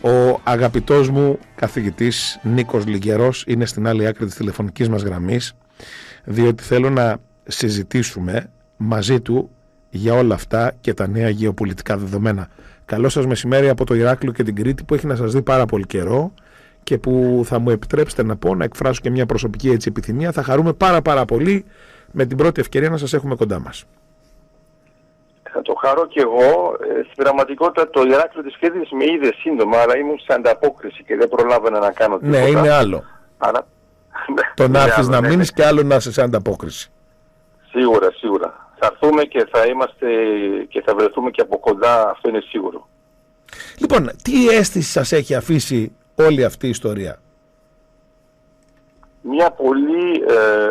Ο αγαπητός μου καθηγητής Νίκος Λιγκερός είναι στην άλλη άκρη της τηλεφωνικής μας γραμμής διότι θέλω να συζητήσουμε μαζί του για όλα αυτά και τα νέα γεωπολιτικά δεδομένα. Καλό σας μεσημέρι από το Ηράκλειο και την Κρήτη που έχει να σας δει πάρα πολύ καιρό και που θα μου επιτρέψετε να πω, να εκφράσω και μια προσωπική έτσι επιθυμία. Θα χαρούμε πάρα πάρα πολύ με την πρώτη ευκαιρία να σας έχουμε κοντά μας. Θα το χαρώ και εγώ. Ε, στην πραγματικότητα το Ηράκλειο της Κρήτης με είδε σύντομα, αλλά ήμουν σε ανταπόκριση και δεν προλάβαινα να κάνω τίποτα. Ναι, είναι άλλο. Άρα... το να έρθεις να ναι, μείνεις ναι. και άλλο να είσαι σε ανταπόκριση. Σίγουρα, σίγουρα θα έρθουμε και θα είμαστε και θα βρεθούμε και από κοντά, αυτό είναι σίγουρο. Λοιπόν, τι αίσθηση σας έχει αφήσει όλη αυτή η ιστορία; Μια πολύ ε,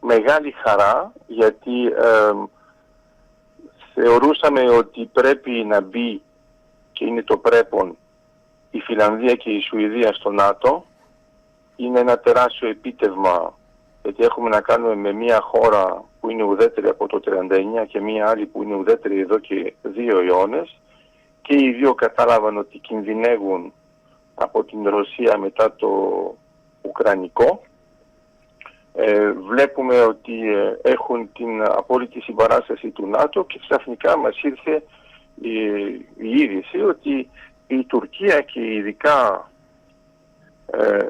μεγάλη χαρά γιατί ε, θεωρούσαμε ότι πρέπει να μπει και είναι το πρέπον η Φιλανδία και η Σουηδία στο ΝΑΤΟ. Είναι ένα τεράστιο επίτευγμα γιατί έχουμε να κάνουμε με μια χώρα που είναι ουδέτερη από το 1939 και μια άλλη που είναι ουδέτερη εδώ και δύο αιώνες και οι δύο κατάλαβαν ότι κινδυνεύουν από την Ρωσία μετά το Ουκρανικό. Ε, βλέπουμε ότι ε, έχουν την απόλυτη συμπαράσταση του ΝΑΤΟ και ξαφνικά μας ήρθε η, η είδηση ότι η Τουρκία και ειδικά ε,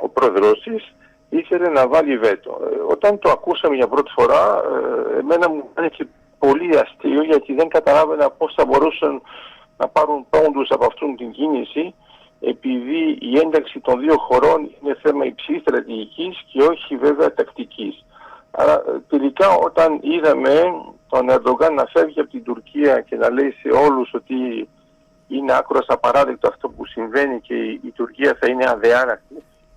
ο πρόεδρος της ήθελε να βάλει βέτο. Ε, όταν το ακούσαμε για πρώτη φορά, ε, εμένα μου φάνηκε πολύ αστείο γιατί δεν καταλάβαινα πώς θα μπορούσαν να πάρουν πόντους από αυτήν την κίνηση επειδή η ένταξη των δύο χωρών είναι θέμα υψής στρατηγικής και όχι βέβαια τακτικής. Αλλά ε, τελικά όταν είδαμε τον Ερντογκάν να φεύγει από την Τουρκία και να λέει σε όλους ότι είναι άκρος απαράδεκτο αυτό που συμβαίνει και η, Τουρκία θα είναι αδεάρακτη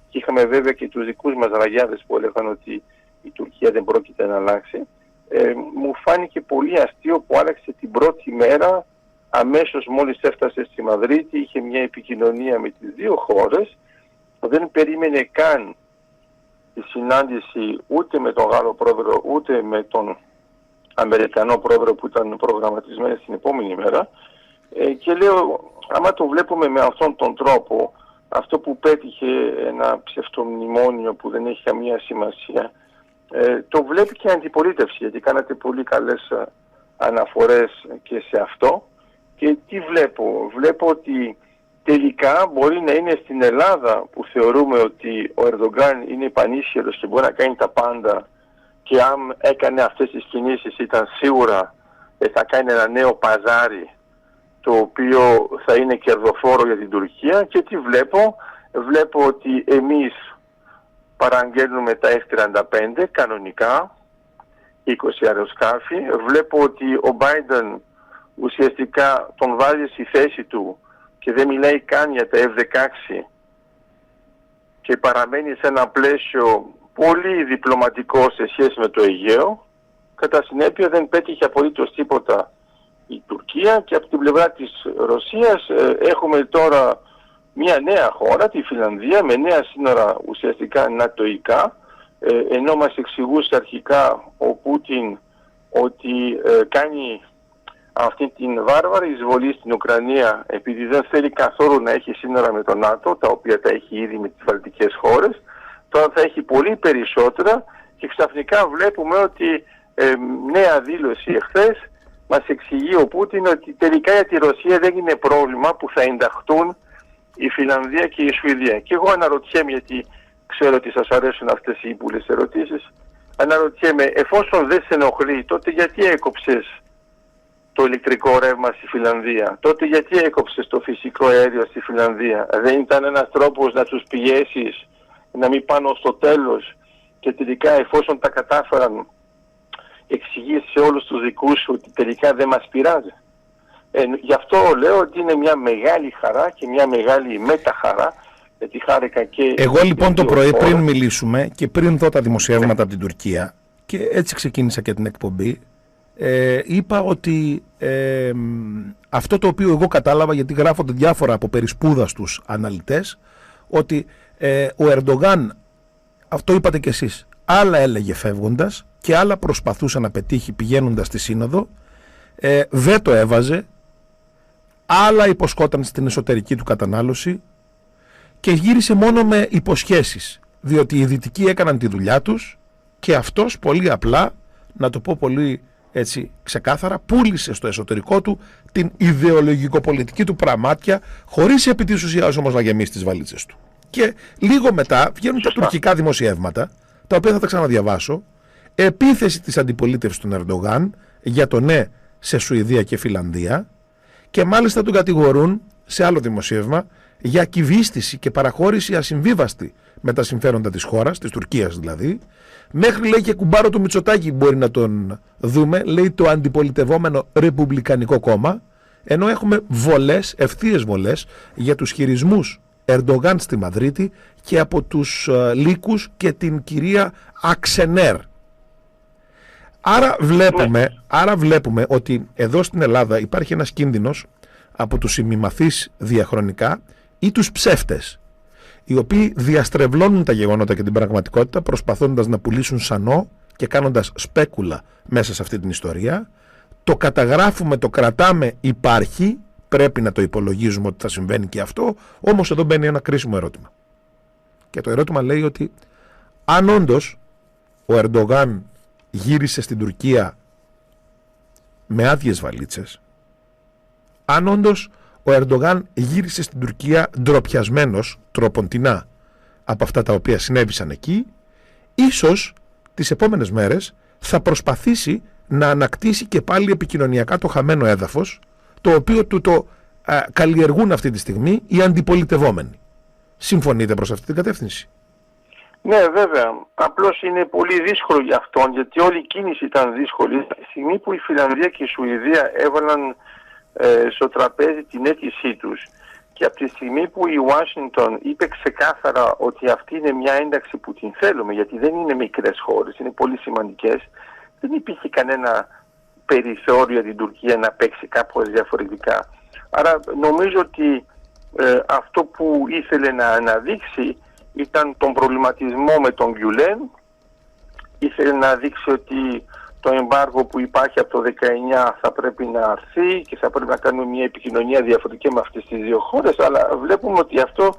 και είχαμε βέβαια και τους δικούς μας ραγιάδες που έλεγαν ότι η Τουρκία δεν πρόκειται να αλλάξει. Ε, μου φάνηκε πολύ αστείο που άλλαξε την πρώτη μέρα αμέσως μόλις έφτασε στη Μαδρίτη είχε μια επικοινωνία με τις δύο χώρες δεν περίμενε καν τη συνάντηση ούτε με τον Γάλλο πρόεδρο ούτε με τον Αμερικανό πρόεδρο που ήταν προγραμματισμένο στην επόμενη μέρα. Ε, και λέω άμα το βλέπουμε με αυτόν τον τρόπο αυτό που πέτυχε ένα ψευτομνημόνιο που δεν έχει καμία σημασία ε, το βλέπει και η αντιπολίτευση γιατί κάνατε πολύ καλές ε, αναφορές και σε αυτό και τι βλέπω; Βλέπω ότι τελικά μπορεί να είναι στην Ελλάδα που θεωρούμε ότι ο Ερδογκάν είναι πανίσχυρος και μπορεί να κάνει τα πάντα και αν έκανε αυτές τις κινήσεις ήταν σίγουρα θα κάνει ένα νέο παζάρι το οποίο θα είναι κερδοφόρο για την Τουρκία και τι βλέπω; Βλέπω ότι εμείς παραγγέλνουμε τα F-35 κανονικά, 20 αεροσκάφη. Βλέπω ότι ο Biden ουσιαστικά τον βάζει στη θέση του και δεν μιλάει καν για τα F-16. Και παραμένει σε ένα πλαίσιο πολύ διπλωματικό σε σχέση με το Αιγαίο, κατά συνέπεια δεν πέτυχε απολύτως τίποτα η Τουρκία. Και από την πλευρά της Ρωσίας ε, έχουμε τώρα μια νέα χώρα, τη Φιλανδία, με νέα σύνορα ουσιαστικά νατοϊκά, ε, ενώ μας εξηγούσε αρχικά ο Πούτιν ότι ε, κάνει αυτή την βάρβαρη εισβολή στην Ουκρανία επειδή δεν θέλει καθόλου να έχει σύνορα με τον ΝΑΤΟ, τα οποία τα έχει ήδη με τις βαλτικές χώρες, τώρα θα έχει πολύ περισσότερα και ξαφνικά βλέπουμε ότι ε, νέα δήλωση εχθές μας εξηγεί ο Πούτιν ότι τελικά για τη Ρωσία δεν είναι πρόβλημα που θα ενταχθούν η Φιλανδία και η Σουηδία. Και εγώ αναρωτιέμαι γιατί ξέρω ότι σας αρέσουν αυτές οι ύπουλες ερωτήσεις. Αναρωτιέμαι, εφόσον δεν σε ενοχλεί, τότε γιατί έκοψες το ηλεκτρικό ρεύμα στη Φιλανδία. Τότε γιατί έκοψες το φυσικό αέριο στη Φιλανδία; Δεν ήταν ένας τρόπος να τους πιέσεις να μην πάνε στο τέλος; Και τελικά εφόσον τα κατάφεραν εξηγήσει σε όλους τους δικούς σου ότι τελικά δεν μας πειράζει. Ε, γι' αυτό λέω ότι είναι μια μεγάλη χαρά και μια μεγάλη μεταχαρά γιατί χάρηκα και... Εγώ λοιπόν το πρωί πριν μιλήσουμε και πριν δω τα δημοσιεύματα από την Τουρκία και έτσι ξεκίνησα και την εκπομπή ε, είπα ότι ε, αυτό το οποίο εγώ κατάλαβα γιατί γράφονται διάφορα από περισπούδαστους αναλυτές ότι ε, ο Ερντογάν αυτό είπατε κι εσείς άλλα έλεγε φεύγοντας και άλλα προσπαθούσε να πετύχει πηγαίνοντας στη Σύνοδο ε, δεν το έβαζε άλλα υποσχόταν στην εσωτερική του κατανάλωση και γύρισε μόνο με υποσχέσεις διότι οι δυτικοί έκαναν τη δουλειά τους και αυτός πολύ απλά, να το πω πολύ έτσι ξεκάθαρα, πούλησε στο εσωτερικό του την ιδεολογικοπολιτική του πραμάτια χωρίς επί της ουσίας όμως να γεμίσει τις βαλίτσες του. Και λίγο μετά βγαίνουν τα τουρκικά δημοσιεύματα, τα οποία θα τα ξαναδιαβάσω, επίθεση της αντιπολίτευσης του Ερντογάν για το ναι σε Σουηδία και Φιλανδία και μάλιστα τον κατηγορούν σε άλλο δημοσίευμα για κυβίστηση και παραχώρηση ασυμβίβαστη με τα συμφέροντα της χώρας, της Τουρκίας δηλαδή, μέχρι λέει και κουμπάρο του Μητσοτάκη μπορεί να τον δούμε, λέει το αντιπολιτευόμενο Ρεπουμπλικανικό κόμμα, ενώ έχουμε βολές, ευθείες βολές για τους χειρισμούς Ερντογάν στη Μαδρίτη και από τους uh, λύκους και την κυρία Αξενέρ. Άρα βλέπουμε, ναι. άρα βλέπουμε ότι εδώ στην Ελλάδα υπάρχει ένας κίνδυνος από τους ημιμαθείς διαχρονικά ή τους ψεύτες οι οποίοι διαστρεβλώνουν τα γεγονότα και την πραγματικότητα προσπαθώντας να πουλήσουν σανό και κάνοντας σπέκουλα μέσα σε αυτή την ιστορία. Το καταγράφουμε, το κρατάμε, υπάρχει πρέπει να το υπολογίζουμε ότι θα συμβαίνει και αυτό όμως εδώ μπαίνει ένα κρίσιμο ερώτημα. Και το ερώτημα λέει ότι αν όντως ο Ερντογάν γύρισε στην Τουρκία με άδειες βαλίτσες αν όντως ο Ερντογάν γύρισε στην Τουρκία ντροπιασμένος τροποντινά από αυτά τα οποία συνέβησαν εκεί, ίσως τις επόμενες μέρες θα προσπαθήσει να ανακτήσει και πάλι επικοινωνιακά το χαμένο έδαφος, το οποίο του το καλλιεργούν αυτή τη στιγμή οι αντιπολιτευόμενοι. Συμφωνείτε προς αυτή την κατεύθυνση; Ναι, βέβαια. Απλώς είναι πολύ δύσκολο για αυτόν, γιατί όλη η κίνηση ήταν δύσκολη. Στη στιγμή που η Φιλανδία και η Σουηδία έβαλαν ε, στο τραπέζι την αίτησή τους και από τη στιγμή που η Ουάσιγκτον είπε ξεκάθαρα ότι αυτή είναι μια ένταξη που την θέλουμε γιατί δεν είναι μικρές χώρες, είναι πολύ σημαντικές δεν υπήρχε κανένα περιθώριο για την Τουρκία να παίξει κάπως διαφορετικά. Άρα νομίζω ότι ε, αυτό που ήθελε να αναδείξει ήταν τον προβληματισμό με τον Γκιουλέν, ήθελε να δείξει ότι το εμπάργο που υπάρχει από το 19 θα πρέπει να αρθεί και θα πρέπει να κάνουμε μια επικοινωνία διαφορετική με αυτές τις δύο χώρες αλλά βλέπουμε ότι αυτό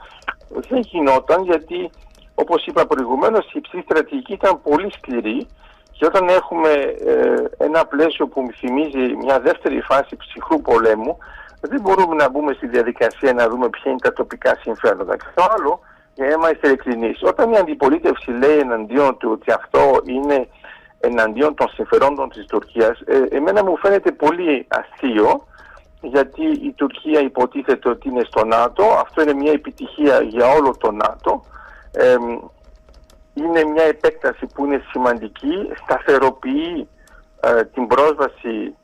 δεν γινόταν γιατί όπως είπα προηγουμένως η υψηλή στρατηγική ήταν πολύ σκληρή και όταν έχουμε ε, ένα πλαίσιο που θυμίζει μια δεύτερη φάση ψυχρού πολέμου δεν μπορούμε να μπούμε στη διαδικασία να δούμε ποια είναι τα τοπικά συμφέροντα. Και το άλλο, για να είμαστε ειλικρινείς, όταν η αντιπολίτευση λέει εναντίον του ότι αυτό είναι εναντίον των συμφερόντων της Τουρκίας, ε, εμένα μου φαίνεται πολύ αστείο γιατί η Τουρκία υποτίθεται ότι είναι στο ΝΑΤΟ, αυτό είναι μια επιτυχία για όλο το ΝΑΤΟ, είναι μια επέκταση που είναι σημαντική, σταθεροποιεί ε, την πρόσβαση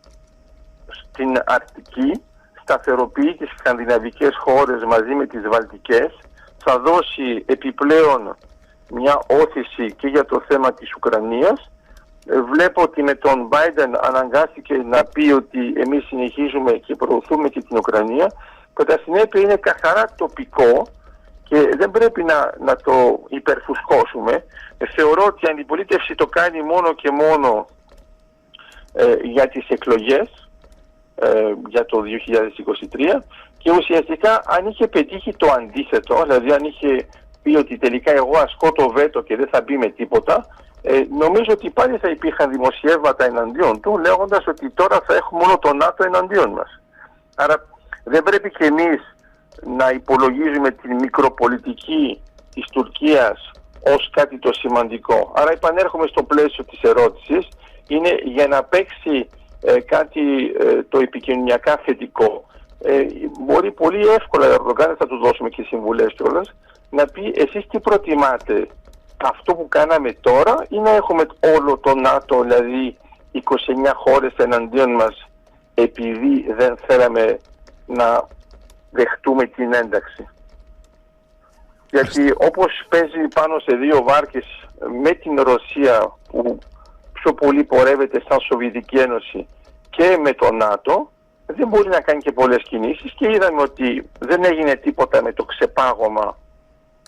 στην Αρκτική, σταθεροποιεί τις σκανδιναβικές χώρες μαζί με τις Βαλτικές, θα δώσει επιπλέον μια όθηση και για το θέμα της Ουκρανίας. ε, βλέπω ότι με τον Biden αναγκάστηκε να πει ότι εμείς συνεχίζουμε και προωθούμε και την Ουκρανία. Κατά συνέπεια είναι καθαρά τοπικό και δεν πρέπει να, να το υπερφουσκώσουμε. Ε, θεωρώ ότι η αντιπολίτευση το κάνει μόνο και μόνο ε, για τις εκλογές για το 2023 και ουσιαστικά αν είχε πετύχει το αντίθετο, δηλαδή αν είχε πει ότι τελικά εγώ ασκώ το βέτο και δεν θα μπει με τίποτα, ε, νομίζω ότι πάλι θα υπήρχαν δημοσιεύματα εναντίον του λέγοντας ότι τώρα θα έχουμε μόνο το ΝΑΤΟ εναντίον μας. Άρα δεν πρέπει και εμείς να υπολογίζουμε την μικροπολιτική της Τουρκίας ως κάτι το σημαντικό. Άρα επανέρχομαι στο πλαίσιο της ερώτησης, είναι για να παίξει ε, κάτι ε, το επικοινωνιακά θετικό. Ε, μπορεί πολύ εύκολα, Ερντογάν, θα του δώσουμε και συμβουλές κιόλας, να πει εσείς τι προτιμάτε, αυτό που κάναμε τώρα ή να έχουμε όλο το ΝΑΤΟ, δηλαδή 29 χώρες εναντίον μας επειδή δεν θέλαμε να δεχτούμε την ένταξη. Γιατί όπως παίζει πάνω σε δύο βάρκες με την Ρωσία που πιο πολύ πορεύεται σαν Σοβιετική Ένωση και με το ΝΑΤΟ δεν μπορεί να κάνει και πολλές κινήσεις και είδαμε ότι δεν έγινε τίποτα με το ξεπάγωμα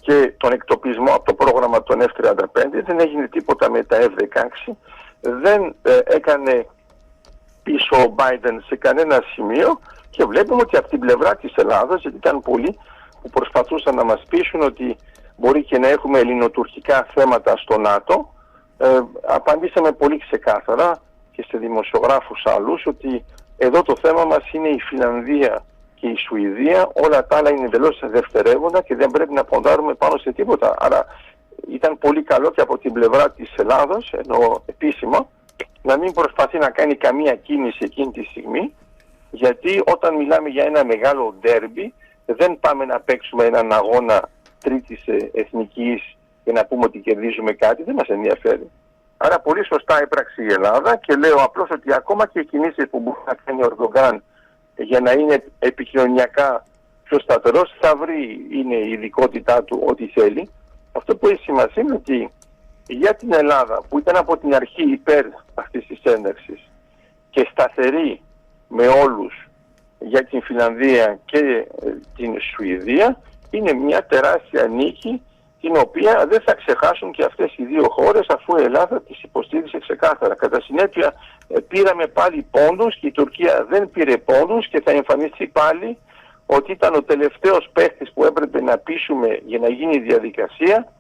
και τον εκτοπισμό από το πρόγραμμα των F-35, δεν έγινε τίποτα με τα F-16, δεν ε, έκανε πίσω ο Biden σε κανένα σημείο. Και βλέπουμε ότι από την πλευρά της Ελλάδας, γιατί ήταν πολλοί που προσπαθούσαν να μας πείσουν ότι μπορεί και να έχουμε ελληνοτουρκικά θέματα στο ΝΑΤΟ, ε, απαντήσαμε πολύ ξεκάθαρα και σε δημοσιογράφους άλλους ότι εδώ το θέμα μας είναι η Φιλανδία και η Σουηδία, όλα τα άλλα είναι εντελώς δευτερεύοντα και δεν πρέπει να ποντάρουμε πάνω σε τίποτα. Άρα ήταν πολύ καλό και από την πλευρά της Ελλάδος, ενώ επίσημα, να μην προσπαθεί να κάνει καμία κίνηση εκείνη τη στιγμή, γιατί όταν μιλάμε για ένα μεγάλο ντέρμπι, δεν πάμε να παίξουμε έναν αγώνα τρίτης ε, εθνικής και να πούμε ότι κερδίζουμε κάτι, δεν μας ενδιαφέρει. Άρα πολύ σωστά έπραξε η Ελλάδα και λέω απλώς ότι ακόμα και οι κινήσεις που μπορεί να κάνει ο Ερντογκάν για να είναι επικοινωνιακά πιο σταθερός θα βρει, είναι η ειδικότητά του ό,τι θέλει. Αυτό που έχει σημασία είναι ότι για την Ελλάδα που ήταν από την αρχή υπέρ αυτής της ένταξης και σταθερή με όλους για την Φιλανδία και ε, την Σουηδία είναι μια τεράστια νίκη την οποία δεν θα ξεχάσουν και αυτές οι δύο χώρες αφού η Ελλάδα τις υποστήριξε ξεκάθαρα. Κατά συνέπεια ε, πήραμε πάλι πόντους και η Τουρκία δεν πήρε πόντους και θα εμφανιστεί πάλι ότι ήταν ο τελευταίος παίχτης που έπρεπε να πείσουμε για να γίνει η διαδικασία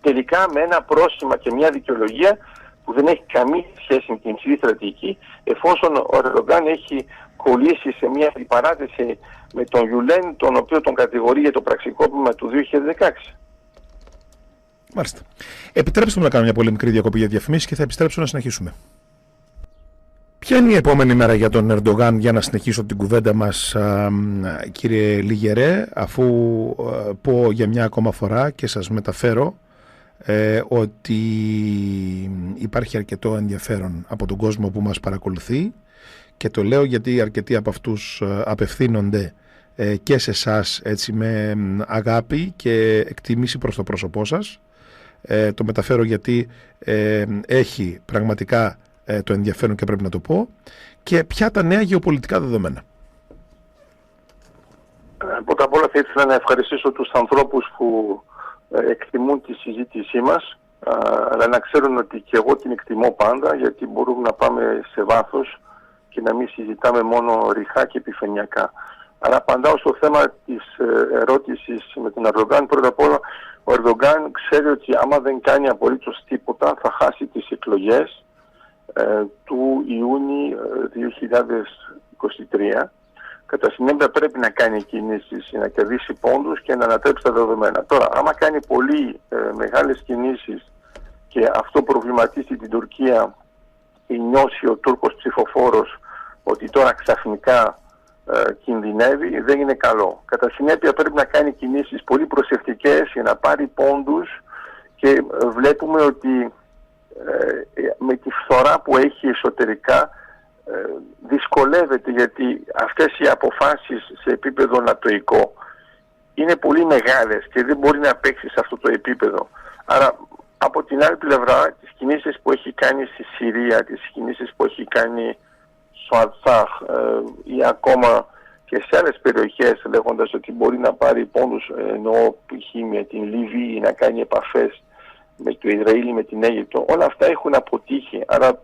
τελικά με ένα πρόσημα και μια δικαιολογία που δεν έχει καμία σχέση με την υψηλή στρατηγική εφόσον ο Ερντογκάν έχει κολλήσει σε μια αντιπαράθεση με τον Γιουλέν τον οποίο τον κατηγορεί για το πραξικόπημα του 2016. Μάλιστα. Επιτρέψτε μου να κάνω μια πολύ μικρή διακοπή για διαφημίσεις και θα επιστρέψω να συνεχίσουμε. Ποια είναι η επόμενη μέρα για τον Ερντογάν για να συνεχίσω την κουβέντα μας κύριε Λιγερέ αφού πω για μια ακόμα φορά και σας μεταφέρω ε, ότι υπάρχει αρκετό ενδιαφέρον από τον κόσμο που μας παρακολουθεί και το λέω γιατί αρκετοί από αυτούς απευθύνονται ε, και σε εσάς έτσι με αγάπη και εκτίμηση προς το πρόσωπό σας ε, το μεταφέρω γιατί ε, έχει πραγματικά ε, το ενδιαφέρον και πρέπει να το πω και ποια τα νέα γεωπολιτικά δεδομένα. Πρώτα απ' όλα θα ήθελα να ευχαριστήσω τους ανθρώπους που εκτιμούν τη συζήτησή μας αλλά να ξέρουν ότι και εγώ την εκτιμώ πάντα γιατί μπορούμε να πάμε σε βάθος και να μην συζητάμε μόνο ρηχά και επιφανειακά. Αλλά απαντάω στο θέμα της ερώτησης με τον Αρδογκάν. Πρώτα απ' όλα ο Ερδογκάν ξέρει ότι άμα δεν κάνει απολύτως τίποτα θα χάσει τις εκλογές ε, του Ιούνιου 2023. Ε, Κατά συνέπεια πρέπει να κάνει κινήσεις, να κερδίσει πόντους και να ανατρέψει τα δεδομένα. Τώρα, άμα κάνει πολύ ε, μεγάλες κινήσεις και αυτό προβληματίσει την Τουρκία ή νιώσει ο Τούρκος ψηφοφόρος ότι τώρα ξαφνικά ε, κινδυνεύει δεν είναι καλό. Κατά συνέπεια πρέπει να κάνει κινήσεις πολύ προσεκτικές για να πάρει πόντους και ε, βλέπουμε ότι ε, με τη φθορά που έχει εσωτερικά δυσκολεύεται γιατί αυτές οι αποφάσεις σε επίπεδο νατοϊκό είναι πολύ μεγάλες και δεν μπορεί να παίξει σε αυτό το επίπεδο. Άρα από την άλλη πλευρά τις κινήσεις που έχει κάνει στη Συρία, τις κινήσεις που έχει κάνει στο Αρτσάχ ή ακόμα και σε άλλες περιοχές λέγοντας ότι μπορεί να πάρει πόνους ενώ π.χ. με την Λιβύη να κάνει επαφές με το Ισραήλ με την Αίγυπτο όλα αυτά έχουν αποτύχει άρα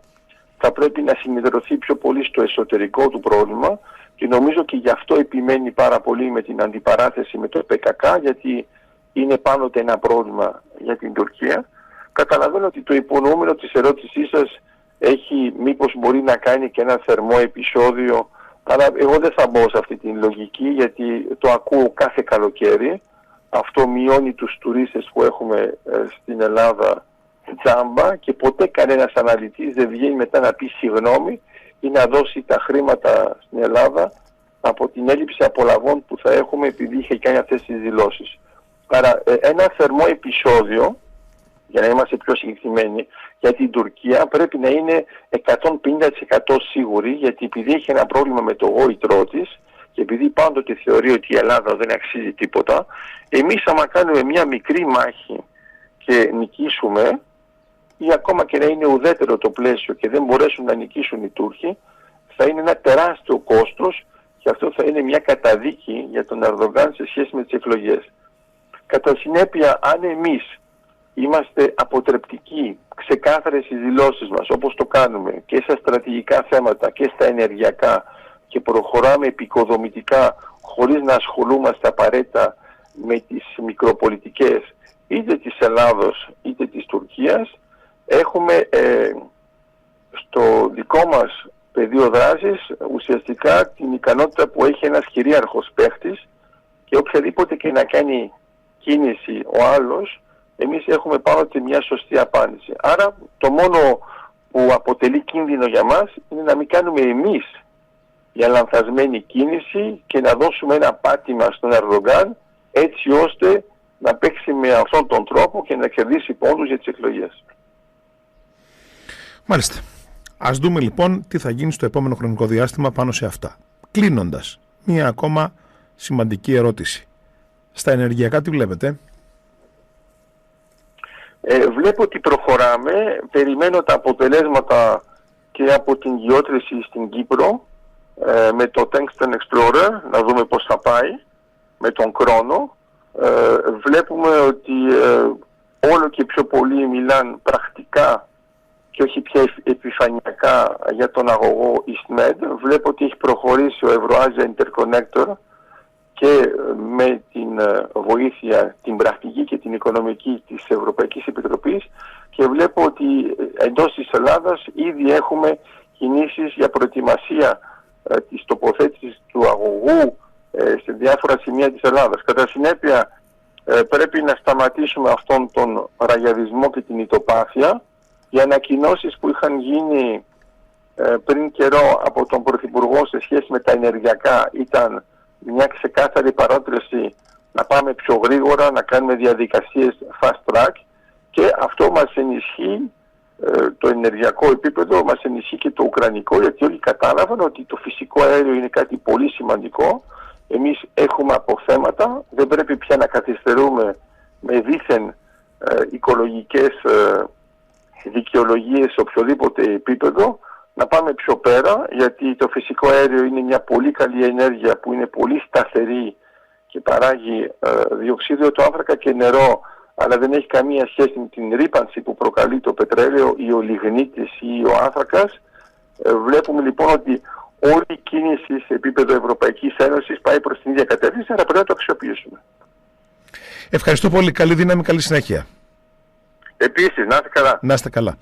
θα πρέπει να συνειδηρωθεί πιο πολύ στο εσωτερικό του πρόβλημα και νομίζω και γι' αυτό επιμένει πάρα πολύ με την αντιπαράθεση με το ΠΚΚ γιατί είναι πάντοτε ένα πρόβλημα για την Τουρκία. Καταλαβαίνω ότι το υπονοούμενο της ερώτησής σας έχει μήπως μπορεί να κάνει και ένα θερμό επεισόδιο αλλά εγώ δεν θα μπω σε αυτή την λογική γιατί το ακούω κάθε καλοκαίρι. Αυτό μειώνει τους τουρίστες που έχουμε ε, στην Ελλάδα τζάμπα και ποτέ κανένας αναλυτής δεν βγαίνει μετά να πει συγγνώμη ή να δώσει τα χρήματα στην Ελλάδα από την έλλειψη απολαβών που θα έχουμε επειδή είχε κάνει αυτές τις δηλώσεις. Άρα ε, ένα θερμό επεισόδιο για να είμαστε πιο συγκεκριμένοι, για την Τουρκία πρέπει να είναι 150% σίγουρη, γιατί επειδή έχει ένα πρόβλημα με το γόητρό της και επειδή πάντοτε θεωρεί ότι η Ελλάδα δεν αξίζει τίποτα, εμείς άμα κάνουμε μια μικρή μάχη και νικήσουμε, ή ακόμα και να είναι ουδέτερο το πλαίσιο και δεν μπορέσουν να νικήσουν οι Τούρκοι, θα είναι ένα τεράστιο κόστος και αυτό θα είναι μια καταδίκη για τον Ερδογκάν σε σχέση με τις εκλογές. Κατά συνέπεια, αν εμείς είμαστε αποτρεπτικοί, ξεκάθαρες στις δηλώσεις μας όπως το κάνουμε και στα στρατηγικά θέματα και στα ενεργειακά και και προχωράμε επικοδομητικά χωρίς να ασχολούμαστε απαραίτητα με τις μικροπολιτικές είτε της Ελλάδος είτε της Τουρκίας. Έχουμε ε, στο δικό μας πεδίο δράσης ουσιαστικά την ικανότητα που έχει ένας κυρίαρχος παίχτης και οποιαδήποτε και να κάνει κίνηση ο άλλος εμείς έχουμε πάνω από μια σωστή απάντηση. Άρα το μόνο που αποτελεί κίνδυνο για μας είναι να μην κάνουμε εμείς για λανθασμένη κίνηση και να δώσουμε ένα πάτημα στον Ερδογκάν έτσι ώστε να παίξει με αυτόν τον τρόπο και να κερδίσει πόντους για τις εκλογές. Μάλιστα. Ας δούμε λοιπόν τι θα γίνει στο επόμενο χρονικό διάστημα πάνω σε αυτά. Κλείνοντας, μία ακόμα σημαντική ερώτηση. Στα ενεργειακά τι βλέπετε; Ε, βλέπω ότι προχωράμε. Περιμένω τα αποτελέσματα και από την γεώτρηση στην Κύπρο ε, με το Tungsten Explorer, να δούμε πώς θα πάει με τον χρόνο. Ε, βλέπουμε ότι ε, όλο και πιο πολλοί μιλάν πρακτικά και όχι πια επιφανειακά για τον αγωγό EastMed. Βλέπω ότι έχει προχωρήσει ο Ευρωάζια Interconnector και με την βοήθεια, την πρακτική και την οικονομική της Ευρωπαϊκής Επιτροπής και βλέπω ότι εντός της Ελλάδας ήδη έχουμε κινήσεις για προετοιμασία ε, της τοποθέτησης του αγωγού ε, σε διάφορα σημεία της Ελλάδας. Κατά συνέπεια ε, πρέπει να σταματήσουμε αυτόν τον ραγιαδισμό και την ητοπάθεια. Οι ανακοινώσεις που είχαν γίνει πριν καιρό από τον Πρωθυπουργό σε σχέση με τα ενεργειακά ήταν μια ξεκάθαρη παρότρεση να πάμε πιο γρήγορα, να κάνουμε διαδικασίες fast track και αυτό μας ενισχύει ε, το ενεργειακό επίπεδο μας ενισχύει και το ουκρανικό γιατί όλοι κατάλαβαν ότι το φυσικό αέριο είναι κάτι πολύ σημαντικό. Εμείς έχουμε αποθέματα δεν πρέπει πια να καθυστερούμε με δίθεν ε, οικολογικές ε, δικαιολογίες σε οποιοδήποτε επίπεδο να πάμε πιο πέρα γιατί το φυσικό αέριο είναι μια πολύ καλή ενέργεια που είναι πολύ σταθερή και παράγει ε, διοξίδιο του άνθρακα και νερό αλλά δεν έχει καμία σχέση με την ρήπανση που προκαλεί το πετρέλαιο ή ο λιγνίτης ή ο άνθρακας. Ε, βλέπουμε λοιπόν ότι όλη η κίνηση σε επίπεδο Ευρωπαϊκής Ένωσης πάει προς την ίδια κατεύθυνση, αλλά πρέπει να το αξιοποιήσουμε. Ευχαριστώ πολύ. Καλή δύναμη, καλή συνέχεια. Επίσης, να είστε καλά. Να είστε καλά.